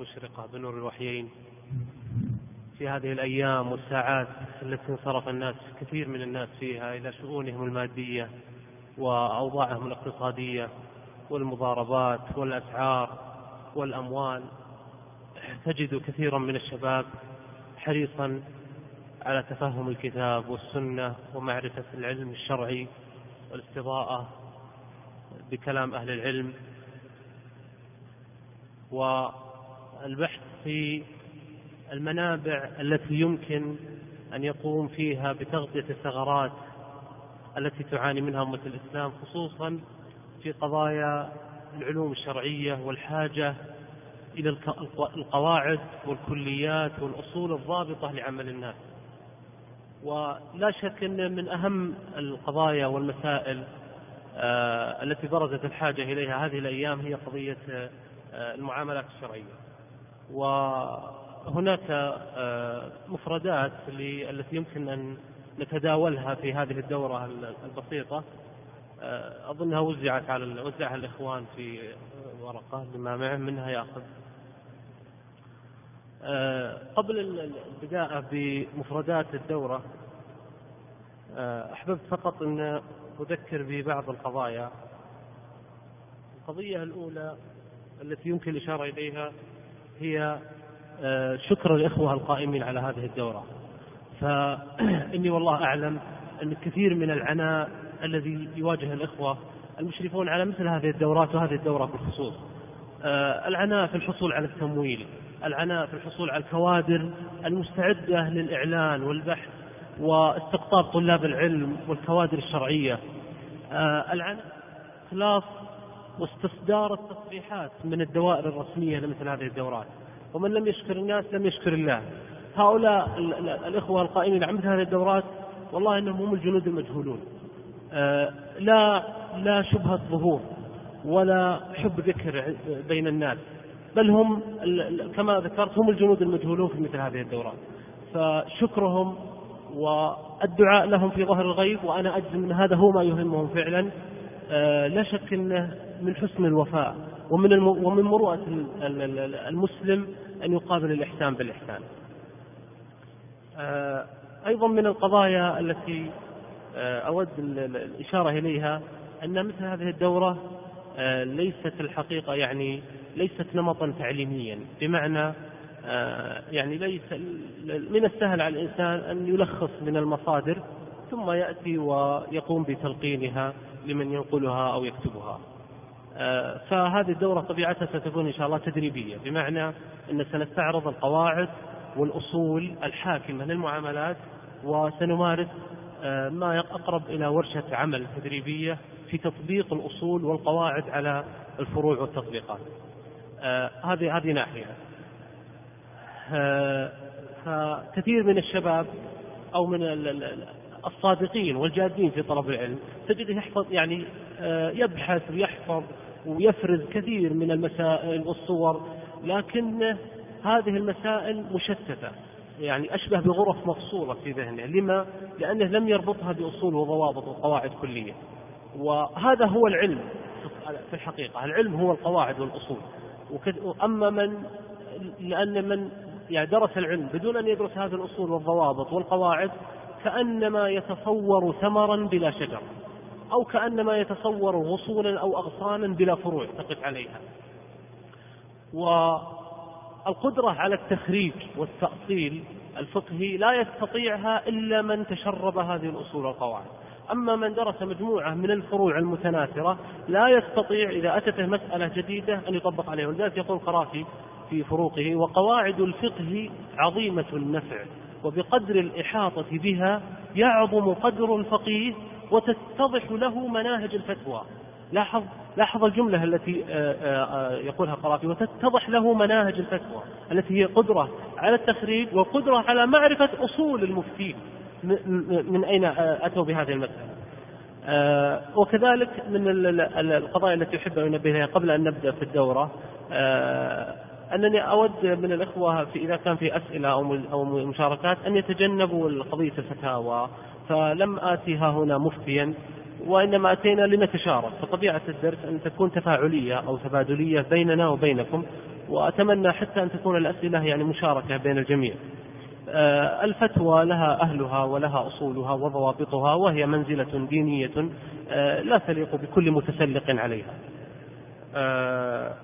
المشرقة بنور الوحيين. في هذه الأيام والساعات التي انصرف الناس كثير من الناس فيها إلى شؤونهم المادية وأوضاعهم الاقتصادية والمضاربات والأسعار والأموال. تجد كثيرا من الشباب حريصا على تفهم الكتاب والسنة ومعرفة العلم الشرعي والاستضاءة بكلام أهل العلم. والبحث في المنابع التي يمكن أن يقوم فيها بتغطية الثغرات التي تعاني منها أمة الإسلام خصوصا في قضايا العلوم الشرعية والحاجة إلى القواعد والكليات والأصول الضابطة لعمل الناس. ولا شك أن من أهم القضايا والمسائل آه، التي برزت الحاجة إليها هذه الأيام هي قضية آه، المعاملات الشرعية. وهناك آه، مفردات التي يمكن أن نتداولها في هذه الدورة البسيطة. أظنها وزعت على وزعها الإخوان في ورقة لما معه منها يأخذ. قبل البداءة بمفردات الدورة أحببت فقط أن أذكر ببعض القضايا. القضية الأولى التي يمكن الإشارة إليها هي آه، شكر الإخوة القائمين على هذه الدورة. فإني والله أعلم أن كثير من العناء الذي يواجه الإخوة المشرفون على مثل هذه الدورات وهذه الدورة بالخصوص آه، العناء في الحصول على التمويل العناء في الحصول على الكوادر المستعدة للإعلان والبحث واستقطاب طلاب العلم والكوادر الشرعية. آه، العناء إخلاص واستصدار التصريحات من الدوائر الرسمية لمثل هذه الدورات. ومن لم يشكر الناس لم يشكر الله. هؤلاء الإخوة القائمين على مثل هذه الدورات والله إنهم هم الجنود المجهولون. آه، لا لا شبهة ظهور ولا حب ذكر بين الناس بل هم كما ذكرت هم الجنود المجهولون في مثل هذه الدورات. فشكرهم والدعاء لهم في ظهر الغيب وأنا أجزم أن هذا هو ما يهمهم فعلا. آه، لا شك أنه من حسن الوفاء ومن ومن مروءة المسلم أن يقابل الإحسان بالإحسان. آه، أيضا من القضايا التي آه، أود الإشارة إليها أن مثل هذه الدورة ليست الحقيقة يعني ليست نمطا تعليميا بمعنى آه، يعني ليس من السهل على الإنسان أن يلخص من المصادر ثم يأتي ويقوم بتلقينها لمن ينقلها أو يكتبها. آه، فهذه الدورة طبيعتها ستكون إن شاء الله تدريبية بمعنى أن سنستعرض القواعد والأصول الحاكمة للمعاملات وسنمارس آه، ما أقرب إلى ورشة عمل تدريبية في تطبيق الأصول والقواعد على الفروع والتطبيقات. هذه هذه ناحية. فكثير من الشباب أو من الصادقين والجادين في طلب العلم تجده يحفظ يعني آه، يبحث ويحفظ ويفرز كثير من المسائل والصور لكن هذه المسائل مشتتة. يعني أشبه بغرف مفصولة في ذهنه. لما؟ لأنه لم يربطها بأصول وضوابط وقواعد كلية. وهذا هو العلم في الحقيقة. العلم هو القواعد والأصول. أما من لأن من يعني درس العلم بدون أن يدرس هذه الأصول والضوابط والقواعد كأنما يتصور ثمرا بلا شجر. أو كأنما يتصور غصونا أو أغصانا بلا فروع تقف عليها. والقدرة على التخريج والتأصيل الفقهي لا يستطيعها إلا من تشرب هذه الأصول والقواعد. أما من درس مجموعة من الفروع المتناثرة لا يستطيع إذا أتته مسألة جديدة أن يطبق عليها. ولذلك يقول قرافي في فروقه وقواعد الفقه عظيمة النفع وبقدر الإحاطة بها يعظم قدر الفقيه وتتضح له مناهج الفتوى. لاحظ لاحظ الجملة التي آه، آه، آه، يقولها قرافي وتتضح له مناهج الفتوى التي هي قدرة على التخريج وقدرة على معرفة أصول المفتين. من أين أتوا بهذه المسألة؟ وكذلك من القضايا التي أحب أن أنبه قبل أن نبدأ في الدورة أنني أود من الإخوة في إذا كان في أسئلة أو مشاركات أن يتجنبوا قضية الفتاوى. فلم آتي ها هنا مفتيا وإنما أتينا لنتشارك. فطبيعة الدرس أن تكون تفاعلية أو تبادلية بيننا وبينكم وأتمنى حتى أن تكون الأسئلة يعني مشاركة بين الجميع. آه، الفتوى لها أهلها ولها أصولها وضوابطها وهي منزلة دينية آه، لا تليق بكل متسلق عليها. آه،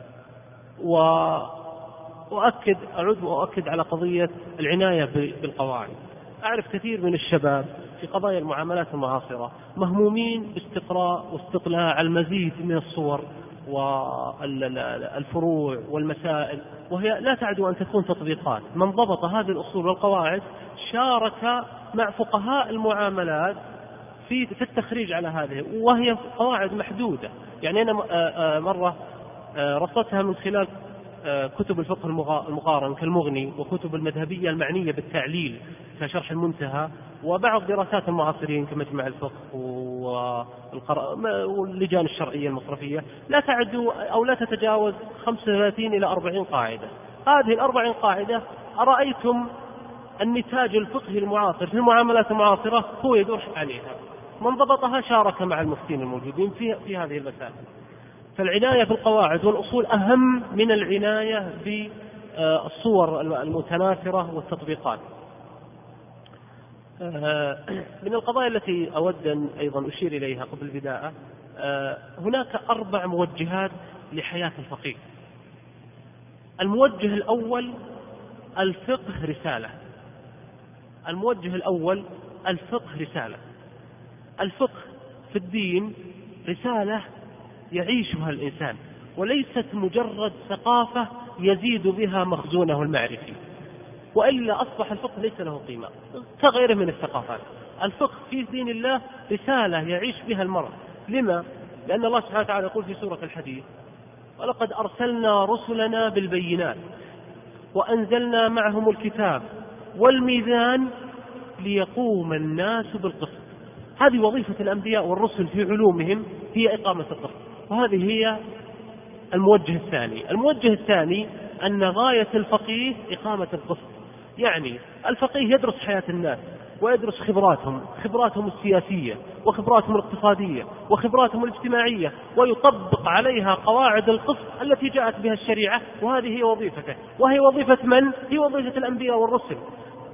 وأؤكد أعود وأؤكد على قضية العناية بالقواعد. أعرف كثير من الشباب في قضايا المعاملات المعاصرة مهمومين باستقراء واستطلاع المزيد من الصور والفروع والمسائل وهي لا تعدو أن تكون تطبيقات. من ضبط هذه الأصول والقواعد شارك مع فقهاء المعاملات في في التخريج على هذه وهي قواعد محدودة. يعني أنا مرة رصدتها من خلال كتب الفقه المقارن كالمغني وكتب المذهبية المعنية بالتعليل كشرح المنتهى. وبعض دراسات المعاصرين كمجمع الفقه واللجان الشرعية المصرفية لا تعد أو لا تتجاوز 35 إلى 40 قاعدة. هذه الأربعين قاعدة أرأيتم النتاج الفقهي المعاصر في المعاملات المعاصرة هو يدور عليها؟ من ضبطها شارك مع المفتين الموجودين في, في هذه المسائل. فالعناية بالقواعد والأصول أهم من العناية بالصور المتناثرة والتطبيقات. من القضايا التي أود أن أيضا أشير إليها قبل البداية آه، هناك أربع موجهات لحياة الفقيه. الموجه الأول الفقه رسالة. الموجه الأول الفقه رسالة. الفقه في الدين رسالة يعيشها الإنسان وليست مجرد ثقافة يزيد بها مخزونه المعرفي. وإلا أصبح الفقه ليس له قيمة كغيره من الثقافات. الفقه في دين الله رسالة يعيش بها المرء. لما؟ لأن الله سبحانه وتعالى يقول في سورة الحديث ولقد أرسلنا رسلنا بالبينات وأنزلنا معهم الكتاب والميزان ليقوم الناس بالقسط. هذه وظيفة الأنبياء والرسل في علومهم هي إقامة القسط. وهذه هي الموجه الثاني. الموجه الثاني أن غاية الفقيه إقامة القسط. يعني الفقيه يدرس حياة الناس ويدرس خبراتهم خبراتهم السياسية وخبراتهم الاقتصادية وخبراتهم الاجتماعية ويطبق عليها قواعد القسط التي جاءت بها الشريعة وهذه هي وظيفته. وهي وظيفة من؟ هي وظيفة الأنبياء والرسل.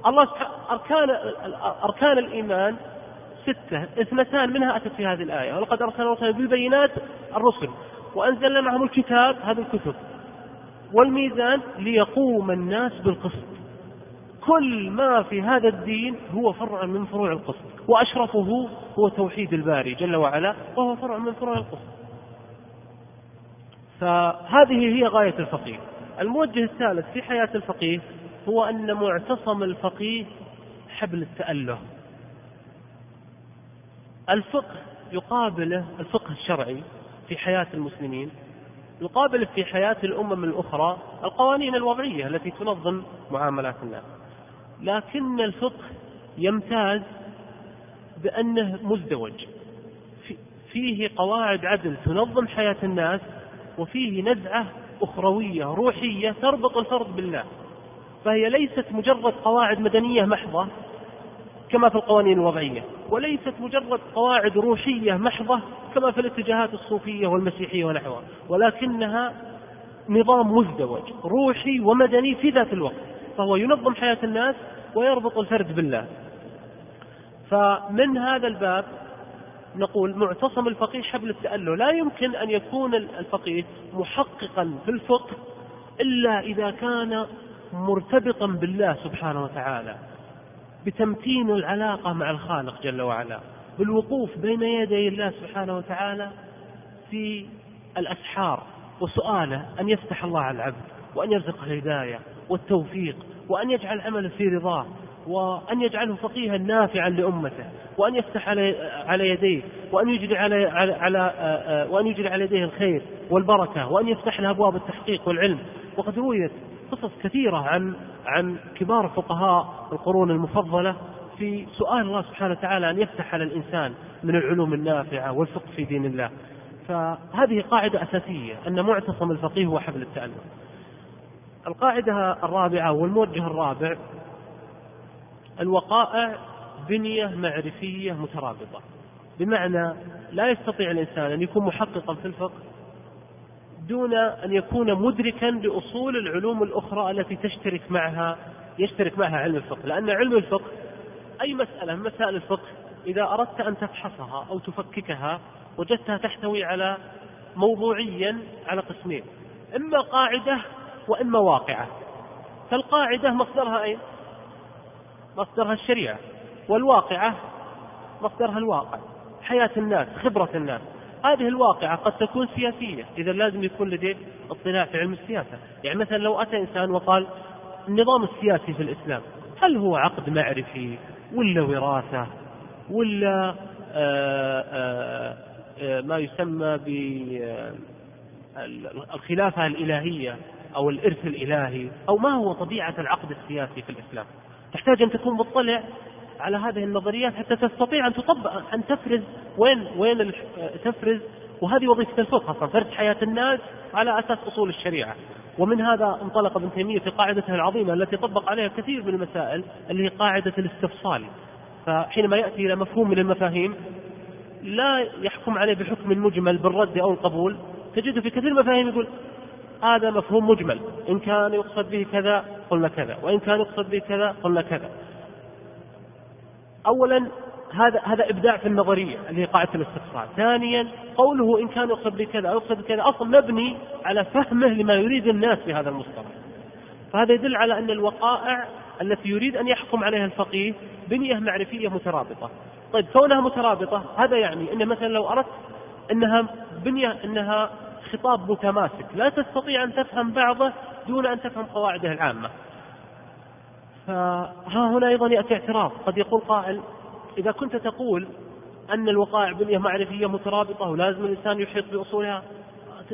الله أركان أركان الإيمان ستة اثنتان منها أتت في هذه الآية. ولقد أرسلنا رسلا بالبينات الرسل وأنزلنا معهم الكتاب هذه الكتب. والميزان ليقوم الناس بالقسط كل ما في هذا الدين هو فرع من فروع القسط وأشرفه هو توحيد الباري جل وعلا وهو فرع من فروع القسط فهذه هي غاية الفقيه. الموجه الثالث في حياة الفقيه هو أن معتصم الفقيه حبل التأله الفقه يقابله الفقه الشرعي في حياة المسلمين يقابل في حياة الأمم الأخرى القوانين الوضعية التي تنظم معاملات الناس. لكن الفقه يمتاز بأنه مزدوج. فيه قواعد عدل تنظم حياة الناس وفيه نزعة أخروية روحية تربط الفرد بالله. فهي ليست مجرد قواعد مدنية محضة كما في القوانين الوضعية وليست مجرد قواعد روحية محضة كما في الاتجاهات الصوفية والمسيحية ونحوها. ولكنها نظام مزدوج روحي ومدني في ذات الوقت. فهو ينظم حياة الناس ويربط الفرد بالله. فمن هذا الباب نقول معتصم الفقيه حبل التأله لا يمكن أن يكون الفقيه محققا في الفقه إلا إذا كان مرتبطا بالله سبحانه وتعالى بتمتين العلاقة مع الخالق جل وعلا بالوقوف بين يدي الله سبحانه وتعالى في الأسحار وسؤاله أن يفتح الله على العبد وأن يرزق الهداية والتوفيق. وأن يجعل عمله في رضاه وأن يجعله فقيها نافعا لأمته وأن يفتح على على يديه وأن يجري على على, على وأن يجري على يديه الخير والبركة وأن يفتح له أبواب التحقيق والعلم. وقد رويت قصص كثيرة عن عن كبار فقهاء القرون المفضلة في سؤال الله سبحانه وتعالى أن يفتح على الإنسان من العلوم النافعة والفقه في دين الله. فهذه قاعدة أساسية أن معتصم الفقيه هو حبل التألم القاعدة الرابعة والموجه الرابع الوقائع بنية معرفية مترابطة. بمعنى لا يستطيع الإنسان أن يكون محققا في الفقه دون أن يكون مدركا لأصول العلوم الأخرى التي تشترك معها يشترك معها علم الفقه. لأن علم الفقه أي مسألة من مسائل الفقه إذا أردت أن تفحصها أو تفككها وجدتها تحتوي على موضوعيا على قسمين. إما قاعدة وإما واقعة. فالقاعدة مصدرها أين؟ مصدرها الشريعة. والواقعة مصدرها الواقع. حياة الناس خبرة الناس. هذه الواقعة قد تكون سياسية. إذا لازم يكون لديك اطلاع في علم السياسة. يعني مثلا لو أتى إنسان وقال النظام السياسي في الإسلام هل هو عقد معرفي ولا وراثة ولا آآ آه، آآ آه، آه، ما يسمى بالخلافة الإلهية؟ أو الإرث الإلهي أو ما هو طبيعة العقد السياسي في الإسلام. تحتاج أن تكون مطلع على هذه النظريات حتى تستطيع أن تطبق أن تفرز وين وين تفرز. وهذه وظيفة الفقه أصلا فرز حياة الناس على أساس أصول الشريعة. ومن هذا انطلق ابن تيمية في قاعدته العظيمة التي طبق عليها كثير من المسائل اللي هي قاعدة الاستفصال. فحينما يأتي إلى مفهوم من المفاهيم لا يحكم عليه بحكم مجمل بالرد أو القبول. تجده في كثير من المفاهيم يقول هذا مفهوم مجمل. إن كان يقصد به كذا قلنا كذا وإن كان يقصد به كذا قلنا كذا. أولا هذا هذا إبداع في النظرية اللي هي قاعدة الاستفسار. ثانيا قوله إن كان يقصد بكذا أو يقصد بكذا أصلا مبني على فهمه لما يريد الناس بهذا المصطلح. فهذا يدل على أن الوقائع التي يريد أن يحكم عليها الفقيه بنية معرفية مترابطة. طيب كونها مترابطة هذا يعني أن مثلا لو أردت أنها بنية أنها خطاب متماسك. لا تستطيع أن تفهم بعضه دون أن تفهم قواعده العامة. فها هنا أيضا يأتي اعتراض. قد يقول قائل إذا كنت تقول أن الوقائع بنية معرفية مترابطة ولازم الإنسان يحيط بأصولها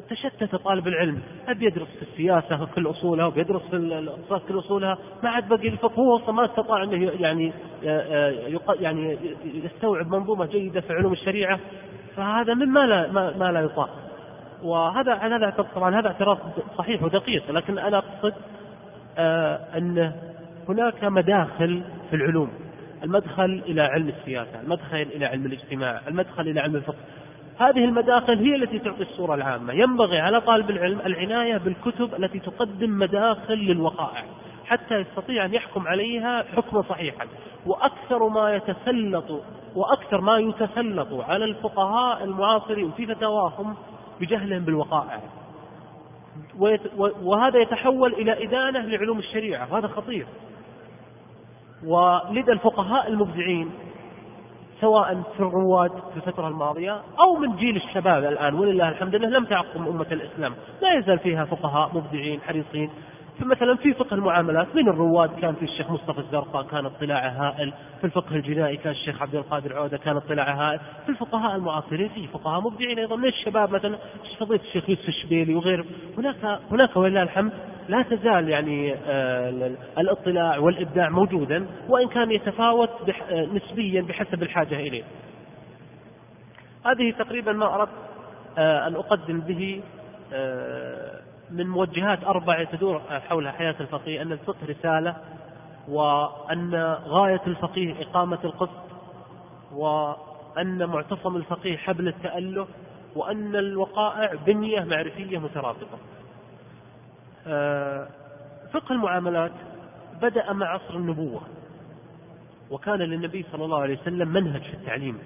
تشتت طالب العلم. هل يدرس في السياسة كل أصولها وبيدرس في الأقتصاد كل أصولها ما عاد بقي الفقه هو أصلا ما استطاع أنه يعني يعني يستوعب منظومة جيدة في علوم الشريعة. فهذا مما لا ما, ما لا يطاق. وهذا هذا طبعا هذا اعتراض صحيح ودقيق لكن أنا أقصد آه أن هناك مداخل في العلوم. المدخل إلى علم السياسة، المدخل إلى علم الاجتماع، المدخل إلى علم الفقه. هذه المداخل هي التي تعطي الصورة العامة، ينبغي على طالب العلم العناية بالكتب التي تقدم مداخل للوقائع حتى يستطيع أن يحكم عليها حكما صحيحا، وأكثر ما يتسلط وأكثر ما يتسلط على الفقهاء المعاصرين في فتاواهم بجهلهم بالوقائع. وهذا يتحول إلى إدانة لعلوم الشريعة وهذا خطير. ولدى الفقهاء المبدعين سواء في الرواد في الفترة الماضية أو من جيل الشباب الآن ولله الحمد لله لم تعقم أمة الإسلام. لا يزال فيها فقهاء مبدعين حريصين. فمثلا في فقه المعاملات من الرواد كان في الشيخ مصطفى الزرقاء كان اطلاعه هائل في الفقه الجنائي كان الشيخ عبد القادر عودة كان اطلاعه هائل في الفقهاء المعاصرين في فقهاء مبدعين أيضا من الشباب مثلا فضيلة الشيخ يوسف الشبيلي وغيره هناك هناك ولله الحمد لا تزال يعني آه الاطلاع والإبداع موجودا وإن كان يتفاوت آه، نسبيا بحسب الحاجة إليه. هذه تقريبا ما أردت آه أن أقدم به من موجهات أربعة تدور حول حياة الفقيه أن الفقه رسالة وأن غاية الفقيه إقامة القسط وأن معتصم الفقيه حبل التأله وأن الوقائع بنية معرفية مترابطة. آه، فقه المعاملات بدأ مع عصر النبوة وكان للنبي صلى الله عليه وسلم منهج في التعليم.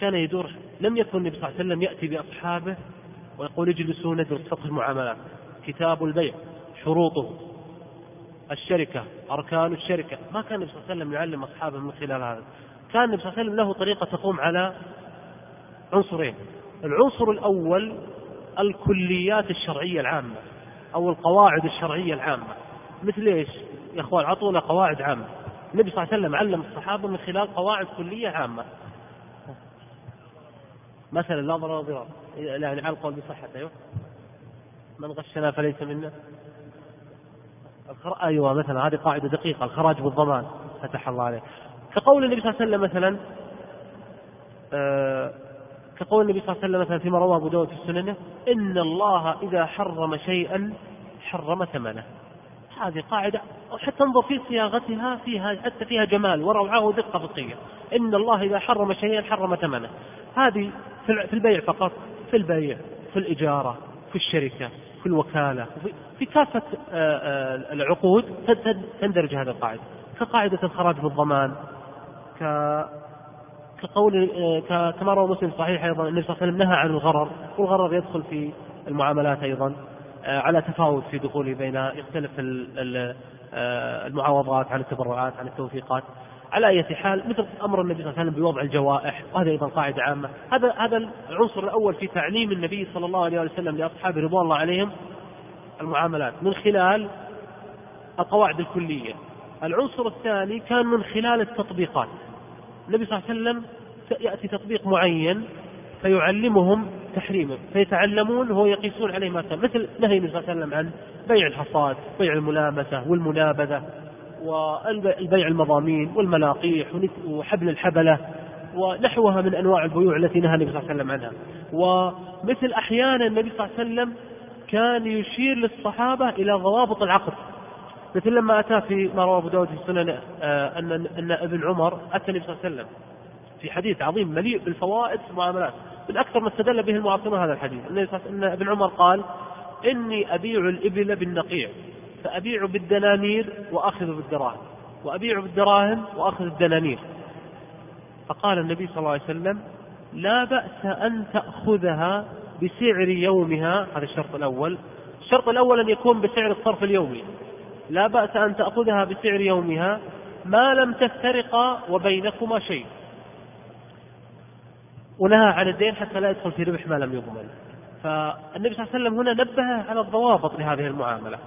كان يدور لم يكن النبي صلى الله عليه وسلم يأتي بأصحابه ويقول اجلسوا ندرس فقه المعاملات كتاب البيع شروطه الشركة أركان الشركة. ما كان النبي صلى الله عليه وسلم يعلم أصحابه من خلال هذا. كان النبي صلى الله عليه وسلم له طريقة تقوم على عنصرين. العنصر الأول الكليات الشرعية العامة أو القواعد الشرعية العامة. مثل إيش؟ يا أخوان أعطونا قواعد عامة. النبي صلى الله عليه وسلم علم الصحابة من خلال قواعد كلية عامة. مثلا لا ضرر ضرار يعني على القول بصحته. أيوه. من غشنا فليس منا. أيوة مثلا هذه قاعدة دقيقة. الخراج بالضمان. فتح الله عليه. كقول النبي صلى الله عليه وسلم مثلا آه كقول النبي صلى الله عليه وسلم مثلا فيما رواه أبو داود في سننه إن الله إذا حرم شيئا حرم ثمنه. هذه قاعدة حتى انظر في صياغتها فيها حتى فيها جمال وروعة ودقة فقهية إن الله إذا حرم شيئا حرم ثمنه. هذه في البيع فقط في البيع في الإجارة في الشركة في الوكالة في كافة العقود تندرج هذه القاعدة. كقاعدة الخراج بالضمان ك كقول كما روى مسلم صحيح أيضا النبي صلى الله عليه وسلم نهى عن الغرر والغرر يدخل في المعاملات أيضا. آه، على تفاوت في دخوله بين يختلف آه، المعاوضات عن التبرعات عن التوثيقات. على أي حال مثل أمر النبي صلى الله عليه وسلم بوضع الجوائح وهذا أيضا قاعدة عامة. هذا هذا العنصر الأول في تعليم النبي صلى الله عليه وسلم لأصحابه رضوان الله عليهم المعاملات. من خلال القواعد الكلية. العنصر الثاني كان من خلال التطبيقات. النبي صلى الله عليه وسلم يأتي تطبيق معين فيعلمهم تحريمه فيتعلمون وهو يقيسون عليه ما كان مثل نهي النبي صلى الله عليه وسلم عن بيع الحصاد بيع الملامسة والمنابذة والبيع المضامين والملاقيح وحبل الحبلة ونحوها من أنواع البيوع التي نهى النبي صلى الله عليه وسلم عنها. ومثل أحيانا النبي صلى الله عليه وسلم كان يشير للصحابة إلى ضوابط العقد. مثل لما أتى في ما رواه أبو داود في السنن آه، أن أن أبن عمر أتى النبي صلى الله عليه وسلم في حديث عظيم مليء بالفوائد في المعاملات من أكثر ما استدل به المعاصرون هذا الحديث. إن ابن عمر قال إني أبيع الإبل بالنقيع فأبيع بالدنانير وأخذ بالدراهم. وأبيع بالدراهم وأخذ الدنانير فقال النبي صلى الله عليه وسلم لا بأس أن تأخذها بسعر يومها. هذا الشرط الأول. الشرط الأول أن يكون بسعر الصرف اليومي. لا بأس أن تأخذها بسعر يومها ما لم تفترقا وبينكما شيء. ونهى عن الدين حتى لا يدخل في ربح ما لم يضمن. فالنبي صلى الله عليه وسلم هنا نبه على الضوابط لهذه المعاملة.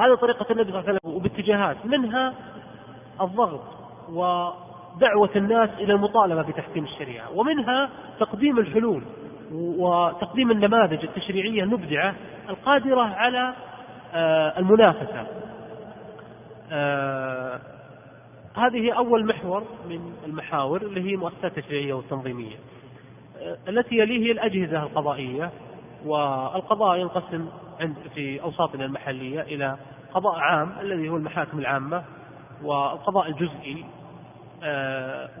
هذه طريقة النبي صلى الله عليه وسلم وباتجاهات. منها الضغط ودعوة الناس إلى المطالبة بتحكيم الشريعة. ومنها تقديم الحلول وتقديم النماذج التشريعية المبدعة القادرة على آه، المنافسة. آه، هذه أول محور من المحاور اللي هي مؤسسات التشريعية والتنظيمية آه، التي يليه الأجهزة القضائية والقضاء ينقسم عند في أوساطنا المحلية إلى قضاء عام الذي هو المحاكم العامة والقضاء الجزئي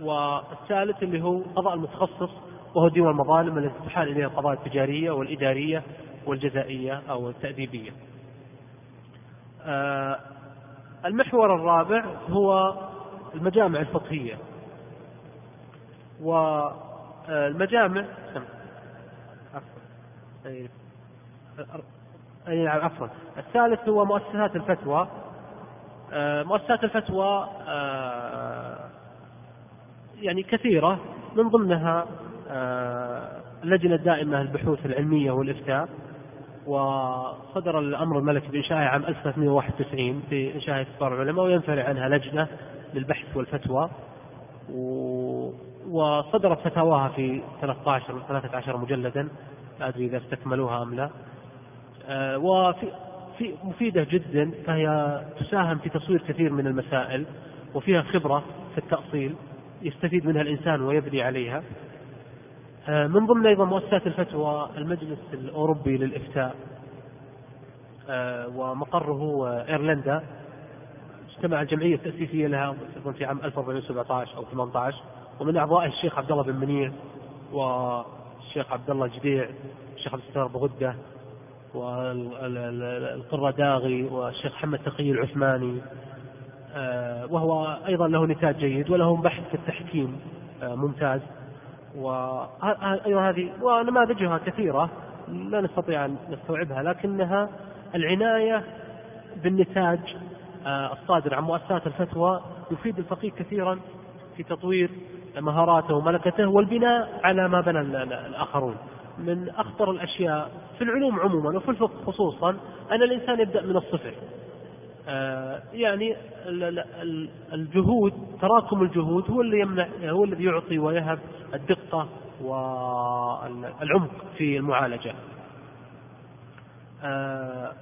والثالث اللي هو القضاء المتخصص وهو ديوان المظالم التي تحال إليها القضايا التجارية والإدارية والجزائية أو التأديبية. آه، المحور الرابع هو المجامع الفقهية. والمجامع أي نعم عفوا. الثالث هو مؤسسات الفتوى. آه، مؤسسات الفتوى آه، يعني كثيرة. من ضمنها اللجنة الدائمة للبحوث العلمية والإفتاء. وصدر الأمر الملكي بانشائه عام 1391 في انشاء كبار العلماء وينفرع عنها لجنة للبحث والفتوى وصدرت فتاواها في 13 13 مجلدا لا أدري إذا استكملوها أم لا. آه، وفي في مفيدة جدا فهي تساهم في تصوير كثير من المسائل وفيها خبرة في التأصيل يستفيد منها الإنسان ويبني عليها. آه، من ضمن أيضا مؤسسات الفتوى المجلس الأوروبي للإفتاء آه، ومقره إيرلندا. اجتمع الجمعيه التاسيسيه لها في عام 1417 أو 18 ومن اعضائه الشيخ عبد الله بن منير والشيخ عبد الله الجديع الشيخ عبد الستار بغده والقرداغي والشيخ محمد تقي العثماني. آه، وهو أيضا له نتاج جيد وله بحث في التحكيم ممتاز. وأيضا هذه ونماذجها كثيرة لا نستطيع أن نستوعبها لكنها العناية بالنتاج آه، الصادر عن مؤسسات الفتوى يفيد الفقيه كثيرا في تطوير مهاراته وملكته والبناء على ما بنى الآخرون. من أخطر الأشياء في العلوم عموما وفي الفقه خصوصا أن الإنسان يبدأ من الصفر. آه، يعني الجهود تراكم الجهود هو اللي يمنع هو الذي يعطي ويهب الدقة والعمق في المعالجة. آه،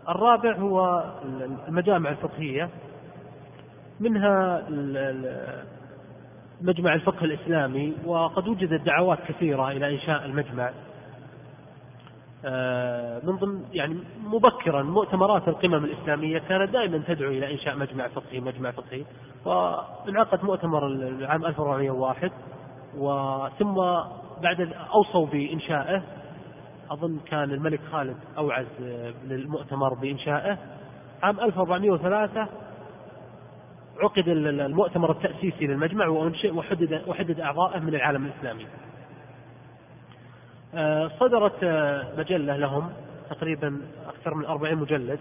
الرابع هو المجامع الفقهية. منها مجمع الفقه الإسلامي وقد وجدت دعوات كثيرة إلى إنشاء المجمع. آه، من ضمن يعني مبكرا مؤتمرات القمم الإسلامية كانت دائما تدعو إلى إنشاء مجمع فقهي مجمع فقهي. وانعقد مؤتمر العام 1401 وثم بعد أوصوا بإنشائه أظن كان الملك خالد أوعز للمؤتمر بإنشائه عام 1403 عقد المؤتمر التأسيسي للمجمع وأنشئ وحدد وحدد أعضائه من العالم الإسلامي. آه، صدرت آه، مجلة لهم تقريبا أكثر من 40 مجلد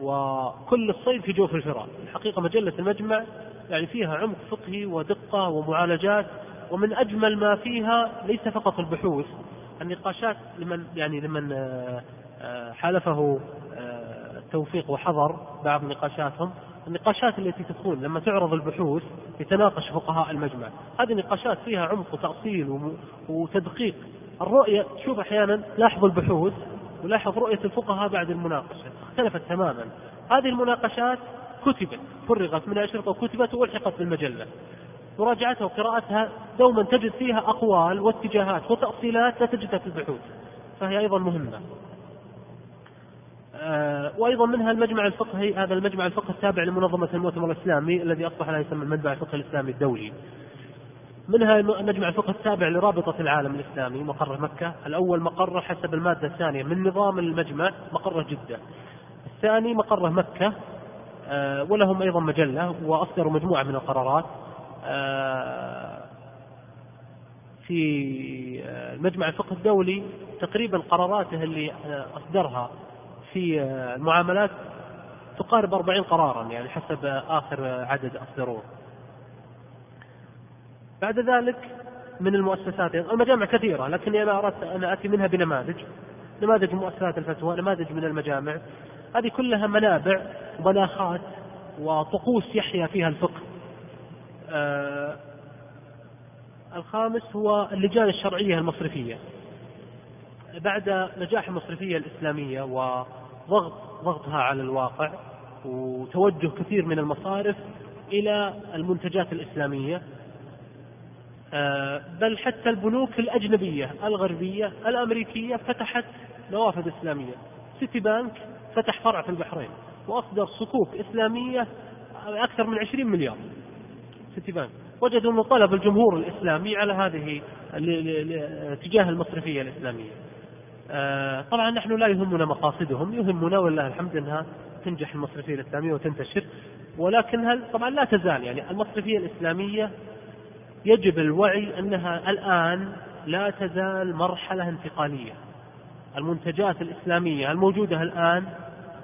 وكل الصيد في جوف الفراء الحقيقة مجلة المجمع يعني فيها عمق فقهي ودقة ومعالجات ومن أجمل ما فيها ليس فقط البحوث النقاشات لمن يعني لمن آه، حالفه التوفيق وحضر بعض نقاشاتهم النقاشات التي تكون لما تعرض البحوث يتناقش فقهاء المجمع. هذه نقاشات فيها عمق وتأصيل وتدقيق. الرؤية تشوف أحيانا لاحظ البحوث ولاحظ رؤية الفقهاء بعد المناقشة. اختلفت تماما. هذه المناقشات كتبت فرغت من أشرطة وكتبت وألحقت بالمجلة. مراجعتها وقراءتها دوما تجد فيها أقوال واتجاهات وتأصيلات لا تجدها في البحوث فهي أيضا مهمة آه، وأيضا منها المجمع الفقهي هذا المجمع الفقهي التابع لمنظمة المؤتمر الإسلامي الذي أصبح لا يسمى المجمع الفقهي الإسلامي الدولي. منها المجمع الفقهي التابع لرابطة العالم الإسلامي مقر مكة، الأول مقره حسب المادة الثانية من نظام المجمع مقره جدة. الثاني مقره مكة آه، ولهم أيضا مجلة وأصدروا مجموعة من القرارات. آه، في المجمع الفقهي الدولي تقريبا قراراته اللي أصدرها في المعاملات تقارب 40 قرارا يعني حسب آخر عدد أصدروه. بعد ذلك من المؤسسات المجامع كثيرة لكني أنا أردت أن آتي منها بنماذج نماذج مؤسسات الفتوى نماذج من المجامع. هذه كلها منابع ومناخات وطقوس يحيا فيها الفقه. آه الخامس هو اللجان الشرعية المصرفية. بعد نجاح المصرفية الإسلامية وضغط ضغطها على الواقع وتوجه كثير من المصارف إلى المنتجات الإسلامية آه، بل حتى البنوك الأجنبية الغربية الأمريكية فتحت نوافذ إسلامية. سيتي بانك فتح فرع في البحرين وأصدر صكوك إسلامية أكثر من 20 مليار. سيتي بانك وجدوا أنه طلب الجمهور الإسلامي على هذه تجاه المصرفية الإسلامية. آه، طبعا نحن لا يهمنا مقاصدهم يهمنا ولله الحمد أنها تنجح المصرفية الإسلامية وتنتشر. ولكنها طبعا لا تزال يعني المصرفية الإسلامية يجب الوعي أنها الآن لا تزال مرحلة انتقالية. المنتجات الإسلامية الموجودة الآن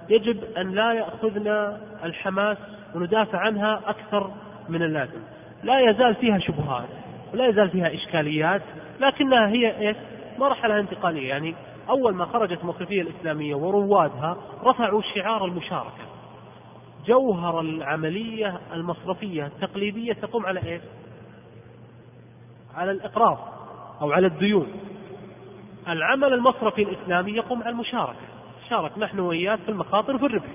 يجب أن لا يأخذنا الحماس وندافع عنها أكثر من اللازم. لا يزال فيها شبهات ولا يزال فيها إشكاليات لكنها هي إيش؟ مرحلة انتقالية يعني أول ما خرجت المصرفية الإسلامية وروادها رفعوا شعار المشاركة جوهر العملية المصرفية التقليدية تقوم على إيش؟ على الإقراض أو على الديون العمل المصرفي الإسلامي يقوم على المشاركة شارك نحن وإياك في المخاطر وفي الربح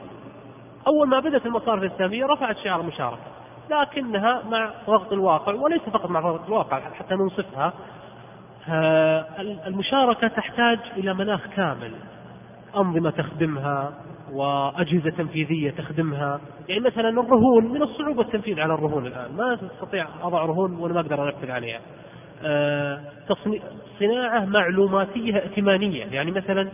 أول ما بدأت المصارف الإسلامية رفعت شعار المشاركة لكنها مع ضغط الواقع وليس فقط مع ضغط الواقع حتى ننصفها. المشاركة تحتاج إلى مناخ كامل أنظمة تخدمها وأجهزة تنفيذية تخدمها. يعني مثلا الرهون من الصعوبة التنفيذ على الرهون الآن. ما تستطيع أضع رهون وأنا ما أقدر أنفذ عليها. آه، صناعة معلوماتية ائتمانية. يعني مثلا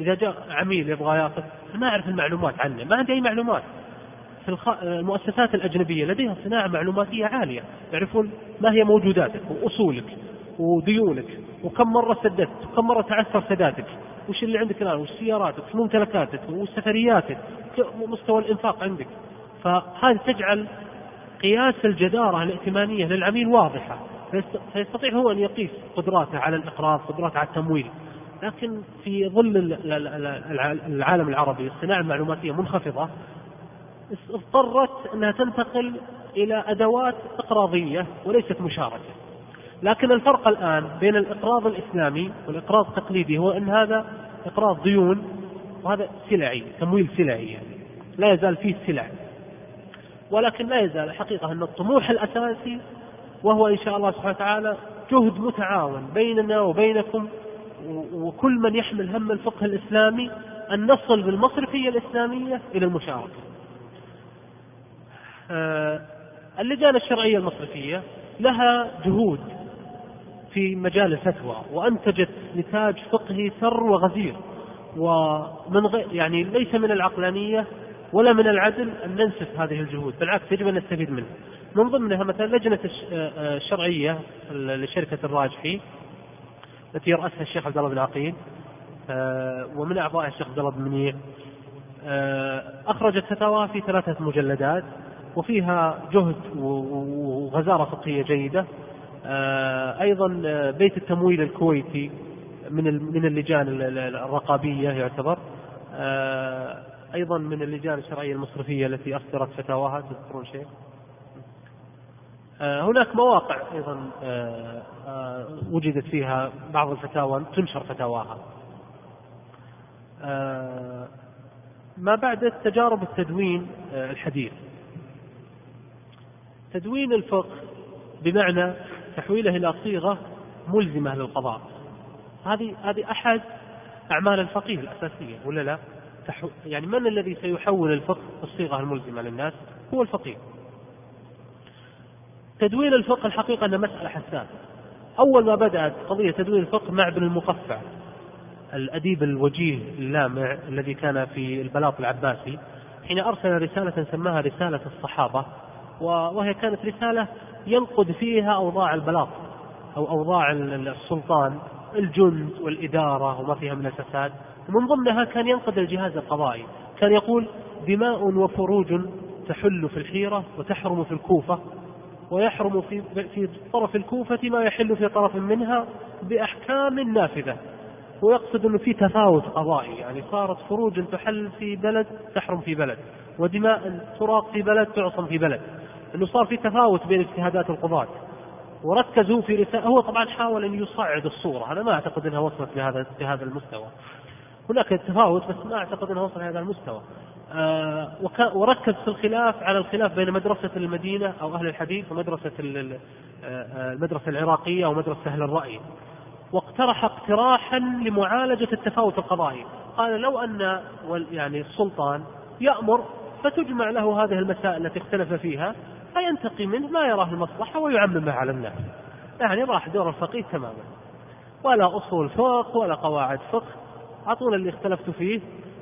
إذا جاء عميل يبغى يأخذ ما أعرف المعلومات عنه ما عندي أي معلومات. في المؤسسات الأجنبية لديها صناعة معلوماتية عالية. يعرفون ما هي موجوداتك وأصولك وديونك وكم مرة سددت وكم مرة تعثر سدادك وش اللي عندك الآن وش سياراتك وش ممتلكاتك وسفرياتك مستوى الإنفاق عندك. فهذه تجعل قياس الجدارة الائتمانية للعميل واضحة. فيستطيع هو أن يقيس قدراته على الإقراض قدراته على التمويل. لكن في ظل العالم العربي الصناعة المعلوماتية منخفضة اضطرت أنها تنتقل إلى أدوات إقراضية وليست مشاركة. لكن الفرق الآن بين الإقراض الإسلامي والإقراض التقليدي هو أن هذا إقراض ديون وهذا سلعي تمويل سلعي يعني. لا يزال فيه سلع. ولكن لا يزال الحقيقة أن الطموح الأساسي وهو إن شاء الله سبحانه وتعالى جهد متعاون بيننا وبينكم وكل من يحمل هم الفقه الإسلامي أن نصل بالمصرفية الإسلامية إلى المشاركة. اللجان الشرعية المصرفية لها جهود في مجال الفتوى وأنتجت نتاج فقهي ثر وغزير ومن غير يعني ليس من العقلانية ولا من العدل أن ننسف هذه الجهود بالعكس يجب أن نستفيد منها. من ضمنها مثلا لجنة الشرعية لشركة الراجحي التي يرأسها الشيخ عبد الله بن عقيل آه، ومن أعضائها الشيخ عبد الله بن منيع. آه، أخرجت فتاوى في ثلاثة مجلدات. وفيها جهد وغزارة فقهية جيدة. آه، أيضا بيت التمويل الكويتي من من اللجان الرقابية يعتبر. أيضا من اللجان الشرعية المصرفية التي أصدرت فتاواها تذكرون شيء؟ آه، هناك مواقع أيضا آه، آه، وجدت فيها بعض الفتاوى تنشر فتاواها. ما بعد تجارب التدوين الحديث. تدوين الفقه بمعنى تحويله إلى صيغة ملزمة للقضاء هذه هذه أحد أعمال الفقيه الأساسية ولا لا؟ يعني من الذي سيحول الفقه الصيغة الملزمة للناس؟ هو الفقيه تدوين الفقه الحقيقة أنها مسألة حساسة أول ما بدأت قضية تدوين الفقه مع ابن المقفع الأديب الوجيه اللامع الذي كان في البلاط العباسي حين أرسل رسالة سماها رسالة الصحابة وهي كانت رسالة ينقد فيها أوضاع البلاط أو أوضاع السلطان الجند والإدارة وما فيها من الفساد. ومن ضمنها كان ينقد الجهاز القضائي. كان يقول دماء وفروج تحل في الحيرة وتحرم في الكوفة ويحرم في في طرف الكوفة ما يحل في طرف منها بأحكام نافذة. ويقصد أنه في تفاوت قضائي يعني صارت فروج تحل في بلد تحرم في بلد ودماء تراق في بلد تعصم في بلد. أنه صار في تفاوت بين اجتهادات القضاة. وركزوا في رسالة هو طبعا حاول أن يصعد الصورة. أنا ما أعتقد أنها وصلت لهذا لهذا المستوى. هناك تفاوت بس ما أعتقد أنها وصلت لهذا المستوى. آه، وركز في الخلاف على الخلاف بين مدرسة المدينة أو أهل الحديث ومدرسة آه، آه، المدرسة العراقية أو مدرسة أهل الرأي. واقترح اقتراحا لمعالجة التفاوت القضائي. قال لو أن يعني السلطان يأمر فتجمع له هذه المسائل التي اختلف فيها فينتقي منه ما يراه المصلحة ويعممه على الناس يعني راح دور الفقيه تماما. ولا أصول فقه ولا قواعد فقه. أعطونا اللي اختلفتوا فيه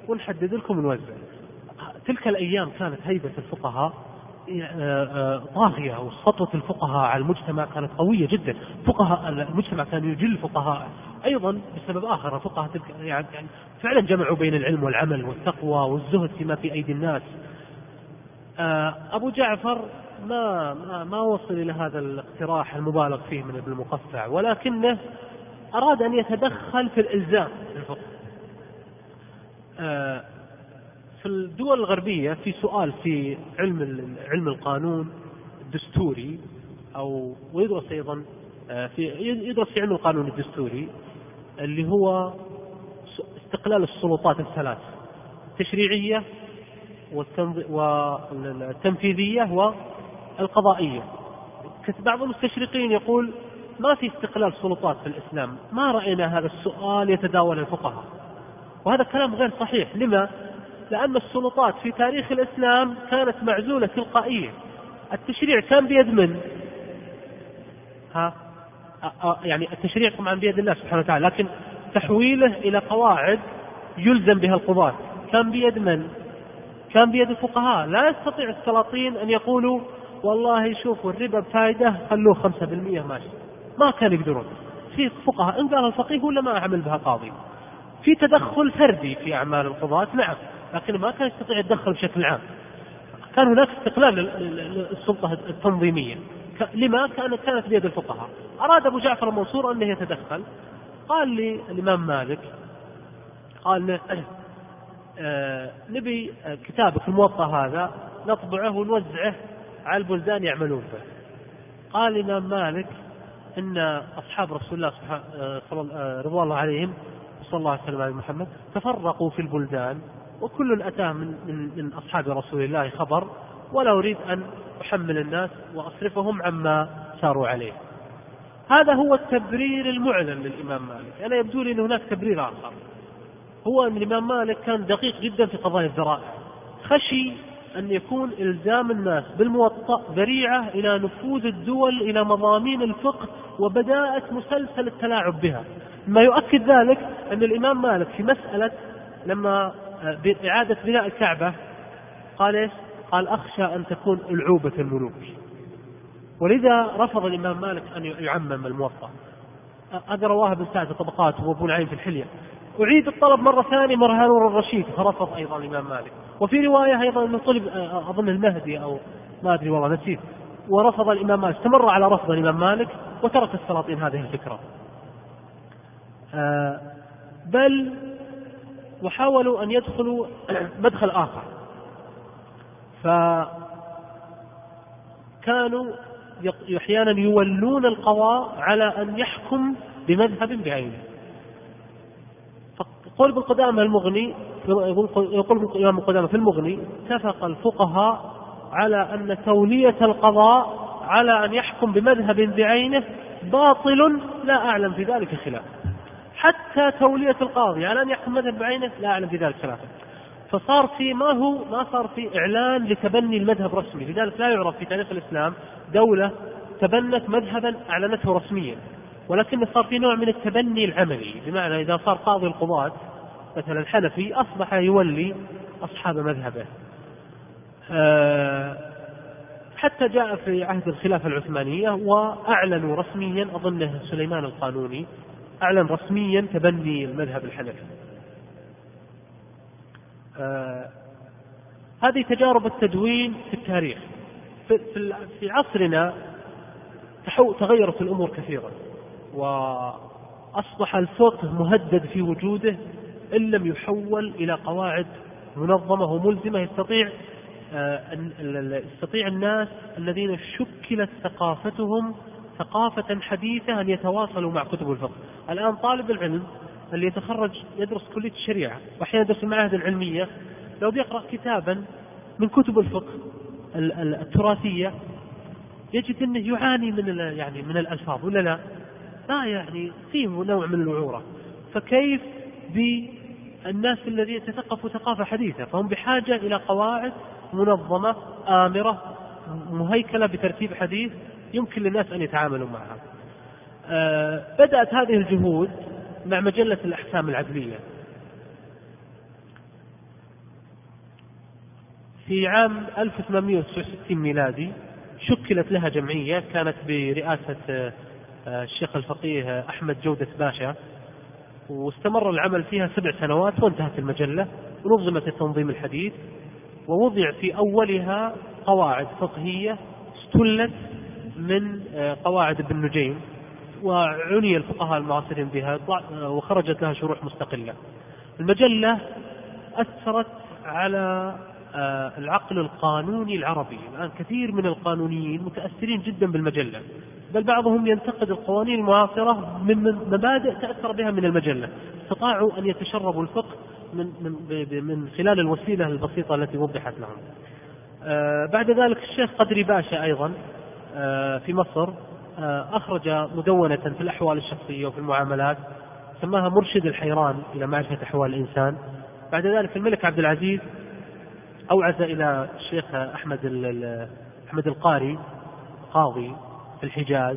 ونحدد لكم ونوزع تلك الأيام كانت هيبة الفقهاء آه، آه، طاغية وسطوة الفقهاء على المجتمع كانت قوية جدا. فقهاء المجتمع كان يجل فقهاء أيضا بسبب آخر فقهاء تلك يعني فعلا جمعوا بين العلم والعمل والتقوى والزهد فيما في أيدي الناس. آه، أبو جعفر ما ما ما وصل إلى هذا الاقتراح المبالغ فيه من ابن المقفع ولكنه أراد أن يتدخل في الإلزام للفقه في الدول الغربية في سؤال في علم علم القانون الدستوري أو ويدرس أيضا آه، في يدرس في علم القانون الدستوري اللي هو استقلال السلطات الثلاث التشريعية والتنفيذية والقضائية بعض المستشرقين يقول ما في استقلال سلطات في الإسلام ما رأينا هذا السؤال يتداول الفقهاء وهذا كلام غير صحيح لما؟ لأن السلطات في تاريخ الإسلام كانت معزولة تلقائيا التشريع كان بيد من؟ ها؟ يعني التشريع طبعا بيد الله سبحانه وتعالى لكن تحويله إلى قواعد يلزم بها القضاة كان بيد من؟ كان بيد الفقهاء لا يستطيع السلاطين أن يقولوا والله شوفوا الربا بفائدة خلوه 5% ماشي. ما كانوا يقدرون. في فقهاء إن قال الفقيه ولا ما أعمل بها قاضي؟ في تدخل فردي في أعمال القضاة نعم. لكن ما كان يستطيع يتدخل بشكل عام. كان هناك استقلال للسلطة التنظيمية. لما كانت كانت بيد الفقهاء. أراد أبو جعفر المنصور أنه يتدخل. قال لي الإمام مالك قال آه نبي كتابك الموطأ هذا نطبعه ونوزعه على البلدان يعملون به قال الإمام مالك إن أصحاب رسول الله آه، آه، رضوان الله عليهم صلى الله عليه وسلم على محمد تفرقوا في البلدان وكل أتاه من, من, من أصحاب رسول الله خبر ولا أريد أن أحمل الناس وأصرفهم عما ساروا عليه. هذا هو التبرير المعلن للإمام مالك. أنا يبدو لي أن هناك تبرير آخر. هو أن الإمام مالك كان دقيق جدا في قضايا الذرائع. خشي أن يكون إلزام الناس بالموطأ ذريعة إلى نفوذ الدول إلى مضامين الفقه وبداءة مسلسل التلاعب بها. ما يؤكد ذلك أن الإمام مالك في مسألة لما آه، بإعادة بناء الكعبة قال إيش؟ قال أخشى أن تكون ألعوبة الملوك. ولذا رفض الإمام مالك أن يعمم الموطأ. هذا رواه ابن سعد في الطبقات وابو نعيم في الحلية. أعيد الطلب مرة ثانية مر هارون الرشيد فرفض أيضا الإمام مالك. وفي رواية أيضا أنه طلب آه، أظن المهدي أو ما أدري والله نسيت. ورفض الإمام مالك استمر على رفض الإمام مالك وترك السلاطين هذه الفكرة. آه، بل وحاولوا أن يدخلوا مدخل آخر. فكانوا أحيانا يولون القضاء على أن يحكم بمذهب بعينه. يقول ابن قدامة المغني يقول الإمام قدامة في المغني اتفق الفقهاء على أن تولية القضاء على أن يحكم بمذهب بعينه باطل لا أعلم في ذلك خلاف. حتى تولية القاضي على أن يحكم مذهب بعينه لا أعلم في ذلك خلافا فصار في ما هو؟ ما صار في إعلان لتبني المذهب رسمي. لذلك لا يعرف في تاريخ الإسلام دولة تبنت مذهبا أعلنته رسميا. ولكن صار في نوع من التبني العملي. بمعنى إذا صار قاضي القضاة مثلا حنفي أصبح يولي أصحاب مذهبه. آه، حتى جاء في عهد الخلافة العثمانية وأعلنوا رسميا أظنه سليمان القانوني أعلن رسميا تبني المذهب الحنفي. آه، هذه تجارب التدوين في التاريخ. في, في عصرنا تغيرت الأمور كثيرا. وأصبح الفقه مهدد في وجوده إن لم يحول إلى قواعد منظمة وملزمة يستطيع آه، يستطيع الناس الذين شكلت ثقافتهم ثقافة حديثة أن يتواصلوا مع كتب الفقه الآن طالب العلم اللي يتخرج يدرس كلية الشريعة وأحيانا يدرس المعاهد العلمية لو بيقرأ كتابا من كتب الفقه التراثية يجد أنه يعاني من يعني من الألفاظ ولا لا؟ لا يعني فيه نوع من الوعورة فكيف بالناس الذين يتثقفوا ثقافة حديثة؟ فهم بحاجة إلى قواعد منظمة آمرة مهيكلة بترتيب حديث يمكن للناس أن يتعاملوا معها. آه بدأت هذه الجهود مع مجلة الأحكام العدلية. في عام 1869 ميلادي شكلت لها جمعية كانت برئاسة الشيخ الفقيه أحمد جودة باشا واستمر العمل فيها سبع سنوات وانتهت المجلة ونظمت التنظيم الحديث ووضع في أولها قواعد فقهية استلت من آه، قواعد ابن نجيم وعني الفقهاء المعاصرين بها وخرجت لها شروح مستقلة. المجلة أثرت على آه، العقل القانوني العربي. الآن كثير من القانونيين متأثرين جدا بالمجلة بل بعضهم ينتقد القوانين المعاصرة من مبادئ تأثر بها من المجلة. استطاعوا أن يتشربوا الفقه من, من, من خلال الوسيلة البسيطة التي وضحت لهم. آه، بعد ذلك الشيخ قدري باشا أيضا آه، في مصر أخرج مدونة في الأحوال الشخصية وفي المعاملات سماها مرشد الحيران إلى معرفة أحوال الإنسان. بعد ذلك الملك عبد العزيز أوعز إلى الشيخ أحمد أحمد القاري قاضي في الحجاز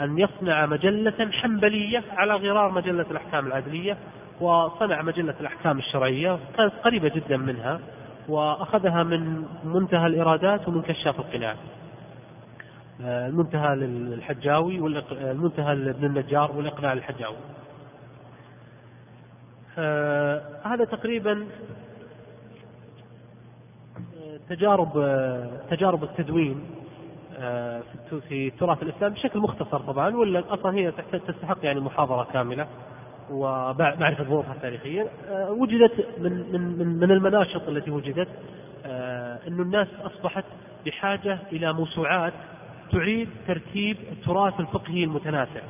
أن يصنع مجلة حنبلية على غرار مجلة الأحكام العدلية وصنع مجلة الأحكام الشرعية كانت قريبة جدا منها وأخذها من منتهى الإرادات ومن كشاف القناع. المنتهى للحجاوي والمنتهى لابن النجار والإقناع للحجاوي. آه هذا تقريبا تجارب تجارب التدوين آه، في تراث الإسلام بشكل مختصر طبعا ولا أصلا هي تستحق يعني محاضرة كاملة ومعرفة ظروفها التاريخيه آه، وجدت من من من المناشط التي وجدت آه، أن الناس أصبحت بحاجة إلى موسوعات تعيد ترتيب التراث الفقهي المتناسع.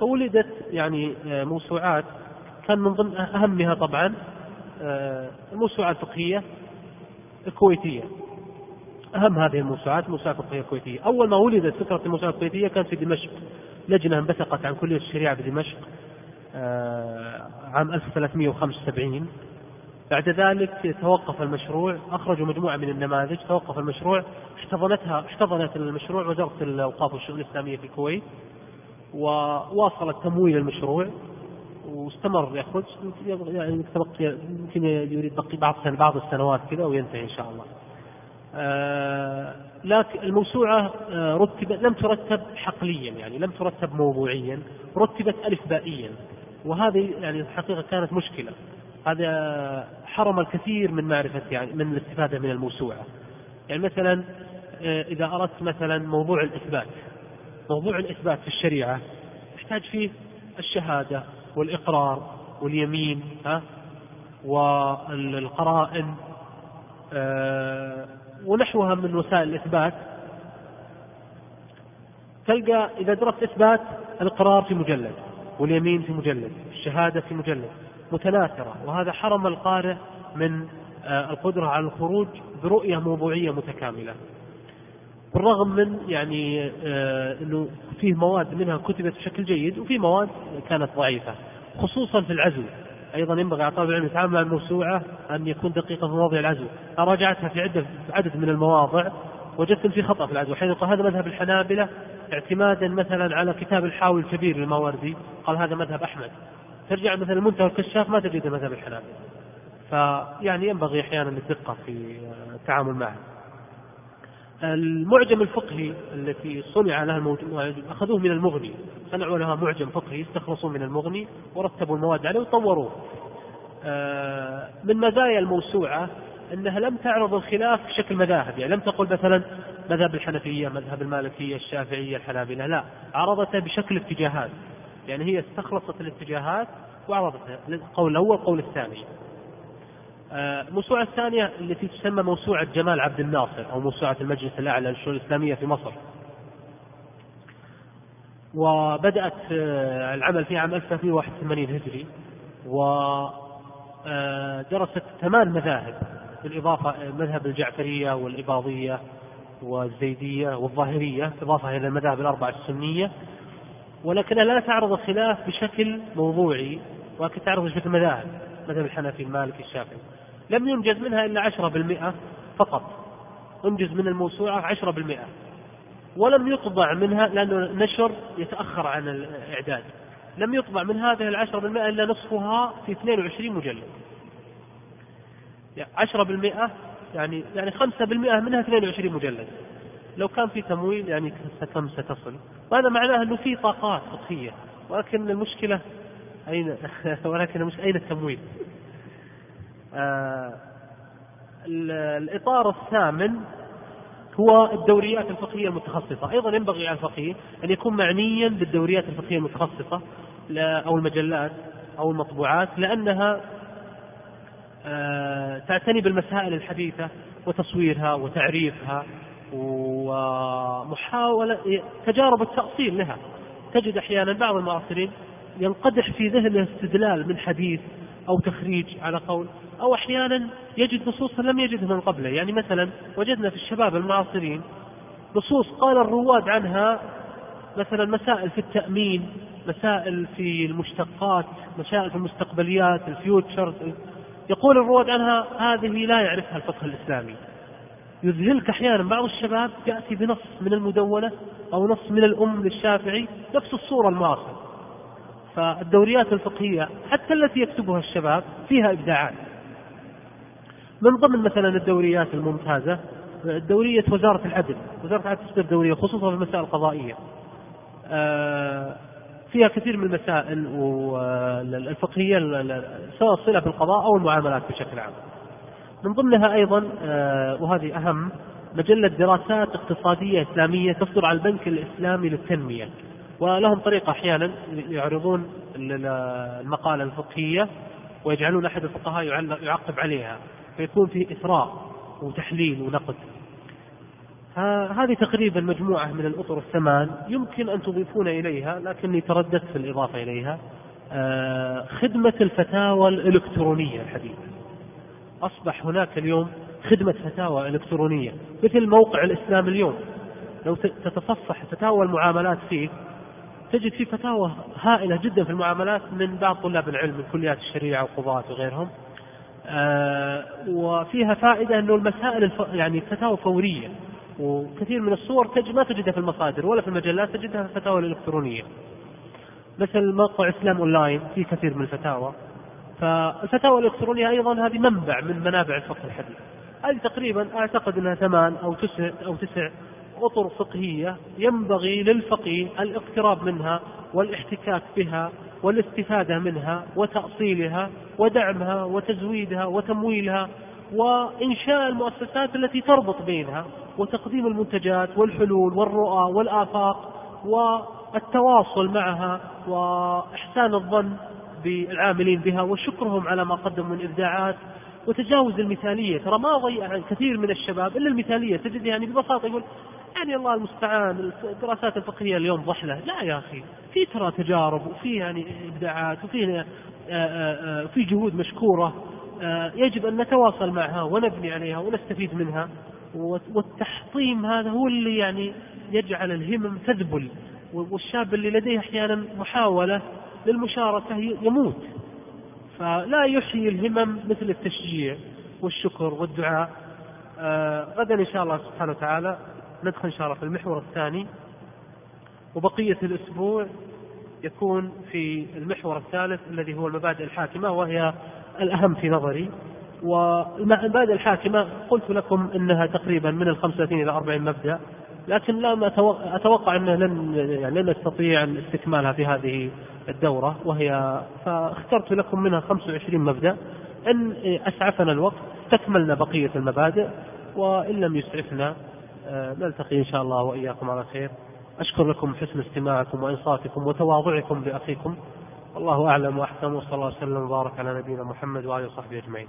فولدت يعني موسوعات كان من ضمن أهمها طبعا الموسوعه الفقهية الكويتية. أهم هذه الموسوعات الموسوعات الفقهية الكويتية. أول ما ولدت فكرة الموسوعات الكويتية كانت في دمشق. لجنة انبثقت عن كلية الشريعة بدمشق آه، عام 1375 بعد ذلك توقف المشروع أخرجوا مجموعة من النماذج توقف المشروع احتضنتها احتضنت المشروع وزارة الأوقاف والشؤون الإسلامية في الكويت وواصلت تمويل المشروع. واستمر يخرج يعني تبقي يمكن يريد بقي بعض بعض السنوات كذا وينتهي إن شاء الله. آه لكن الموسوعة آه رتب لم ترتب حقليا يعني لم ترتب موضوعيا رتبت ألفبائيا. وهذه يعني الحقيقة كانت مشكلة. هذا حرم الكثير من معرفة يعني من الاستفادة من الموسوعة. يعني مثلا آه إذا أردت مثلا موضوع الإثبات. موضوع الإثبات في الشريعة يحتاج فيه الشهادة والإقرار واليمين ها والقرائن آه ونحوها من وسائل الإثبات. تلقى إذا درست إثبات الإقرار في مجلد واليمين في مجلد الشهادة في مجلد متناثرة. وهذا حرم القارئ من آه القدرة على الخروج برؤية موضوعية متكاملة. بالرغم من يعني آه إنه فيه مواد منها كتبت بشكل جيد وفي مواد كانت ضعيفة خصوصا في العزو. أيضا ينبغي على طالب العلم يتعامل مع الموسوعة أن يكون دقيقا في مواضيع العزو. راجعتها في عدة في عدد من المواضع وجدت في خطأ في العزو حين قال هذا مذهب الحنابلة اعتمادا مثلا على كتاب الحاوي الكبير للماوردي قال هذا مذهب أحمد. ترجع مثلا المنتهى الكشاف ما تجد مذهب الحنابلة. فيعني ينبغي أحيانا الدقه في التعامل معه. المعجم الفقهي التي صنع لها الموجود أخذوه من المغني. صنعوا لها معجم فقهي استخلصوا من المغني ورتبوا المواد عليه وطوروه. من مزايا الموسوعة أنها لم تعرض الخلاف بشكل مذاهب. يعني لم تقل مثلا مذهب الحنفية مذهب المالكية الشافعية الحنابلة. لا عرضتها بشكل اتجاهات. يعني هي استخلصت الاتجاهات وعرضتها. القول الأول والقول الثاني. الموسوعة الثانية التي تسمى موسوعة جمال عبد الناصر أو موسوعة المجلس الأعلى للشؤون الإسلامية في مصر. وبدأت العمل فيها عام 1381 هجري. ودرست ثمان مذاهب بالإضافة مذهب الجعفرية والإباضية والزيدية والظاهرية إضافة إلى المذاهب الأربعة السنية. ولكنها لا تعرض الخلاف بشكل موضوعي ولكن تعرض بشكل مذاهب مذهب الحنفي المالكي الشافعي. لم ينجز منها إلا عشرة بالمئة فقط. أنجز من الموسوعة عشرة بالمئة. ولم يطبع منها لأنه النشر يتأخر عن الإعداد. لم يطبع من هذه العشرة بالمئة إلا نصفها في 22 مجلد. يعني عشرة بالمئة يعني يعني خمسة بالمئة منها 22 مجلد. لو كان في تمويل يعني كم ستصل؟ وهذا معناه أنه في طاقات فقهية ولكن المشكلة أين؟ ولكن مش أين التمويل؟ آه الإطار الثامن هو الدوريات الفقهية المتخصصة. أيضا ينبغي على الفقيه أن يكون معنيا بالدوريات الفقهية المتخصصة أو المجلات أو المطبوعات لأنها آه تعتني بالمسائل الحديثة وتصويرها وتعريفها ومحاولة تجارب التأصيل لها. تجد أحيانا بعض المعاصرين ينقدح في ذهنه استدلال من حديث أو تخريج على قول أو أحيانا يجد نصوصا لم يجدها من قبله. يعني مثلا وجدنا في الشباب المعاصرين نصوص قال الرواد عنها مثلا مسائل في التأمين مسائل في المشتقات مسائل في المستقبليات الفيوتشرز يقول الرواد عنها هذه لا يعرفها الفقه الإسلامي. يذهلك أحيانا بعض الشباب يأتي بنص من المدونة أو نص من الأم للشافعي نفس الصورة المعاصرة. فالدوريات الفقهية حتى التي يكتبها الشباب فيها إبداعات. من ضمن مثلا الدوريات الممتازة دورية وزارة العدل. وزارة العدل تصدر دورية خصوصا في المسائل القضائية. فيها كثير من المسائل الفقهية سواء الصلة بالقضاء أو المعاملات بشكل عام. من ضمنها أيضا وهذه أهم مجلة دراسات اقتصادية إسلامية تصدر على البنك الإسلامي للتنمية. ولهم طريقة أحيانا يعرضون المقالة الفقهية ويجعلون أحد الفقهاء يعقب عليها فيكون فيه إثراء وتحليل ونقد. هذه تقريبا مجموعة من الأطر الثمان يمكن أن تضيفون إليها لكني ترددت في الإضافة إليها. خدمة الفتاوى الإلكترونية الحديثة. أصبح هناك اليوم خدمة فتاوى إلكترونية مثل موقع الإسلام اليوم. لو تتصفح تتاوى المعاملات فيه تجد في فتاوى هائلة جدا في المعاملات من بعض طلاب العلم من كليات الشريعة والقضاة وغيرهم. آه، وفيها فائدة أنه المسائل الف... يعني فتاوى فورية. وكثير من الصور تجد ما تجدها في المصادر ولا في المجلات تجدها في الفتاوى الإلكترونية. مثل موقع إسلام أونلاين في كثير من الفتاوى. فالفتاوى الإلكترونية أيضا هذه منبع من منابع الفقه الحديث. هذه تقريبا أعتقد أنها ثمان أو تسع أو تسع أطر فقهية ينبغي للفقيه الاقتراب منها والاحتكاك بها والاستفادة منها وتأصيلها ودعمها وتزويدها وتمويلها وإنشاء المؤسسات التي تربط بينها وتقديم المنتجات والحلول والرؤى والآفاق والتواصل معها وإحسان الظن بالعاملين بها وشكرهم على ما قدموا من إبداعات وتجاوز المثالية. ترى ما ضيع كثير من الشباب إلا المثالية. تجد يعني ببساطة يقول يعني الله المستعان. الدراسات الفقهية اليوم ضحلة. لا يا أخي. في ترى تجارب وفي يعني إبداعات وفي آه، آه، آه، في جهود مشكورة. يجب أن نتواصل معها ونبني عليها ونستفيد منها. والتحطيم هذا هو اللي يعني يجعل الهمم تذبل. والشاب اللي لديه أحيانا محاولة للمشاركة يموت. فلا يحيي الهمم مثل التشجيع والشكر والدعاء. غدا إن شاء الله سبحانه وتعالى. ندخل إن شاء الله في المحور الثاني. وبقية الأسبوع يكون في المحور الثالث الذي هو المبادئ الحاكمة وهي الأهم في نظري. والمبادئ الحاكمة قلت لكم أنها تقريبا من ال 35 إلى 40 مبدأ لكن لا أتوقع أنه لن يعني لن نستطيع استكمالها في هذه الدورة وهي فاخترت لكم منها 25 مبدأ. إن أسعفنا الوقت استكملنا بقية المبادئ وإن لم يسعفنا نلتقي إن شاء الله وإياكم على خير. أشكر لكم حسن استماعكم وإنصاتكم وتواضعكم لأخيكم. والله أعلم وأحكم وصلى الله وسلم وبارك على نبينا محمد وآله وصحبه أجمعين.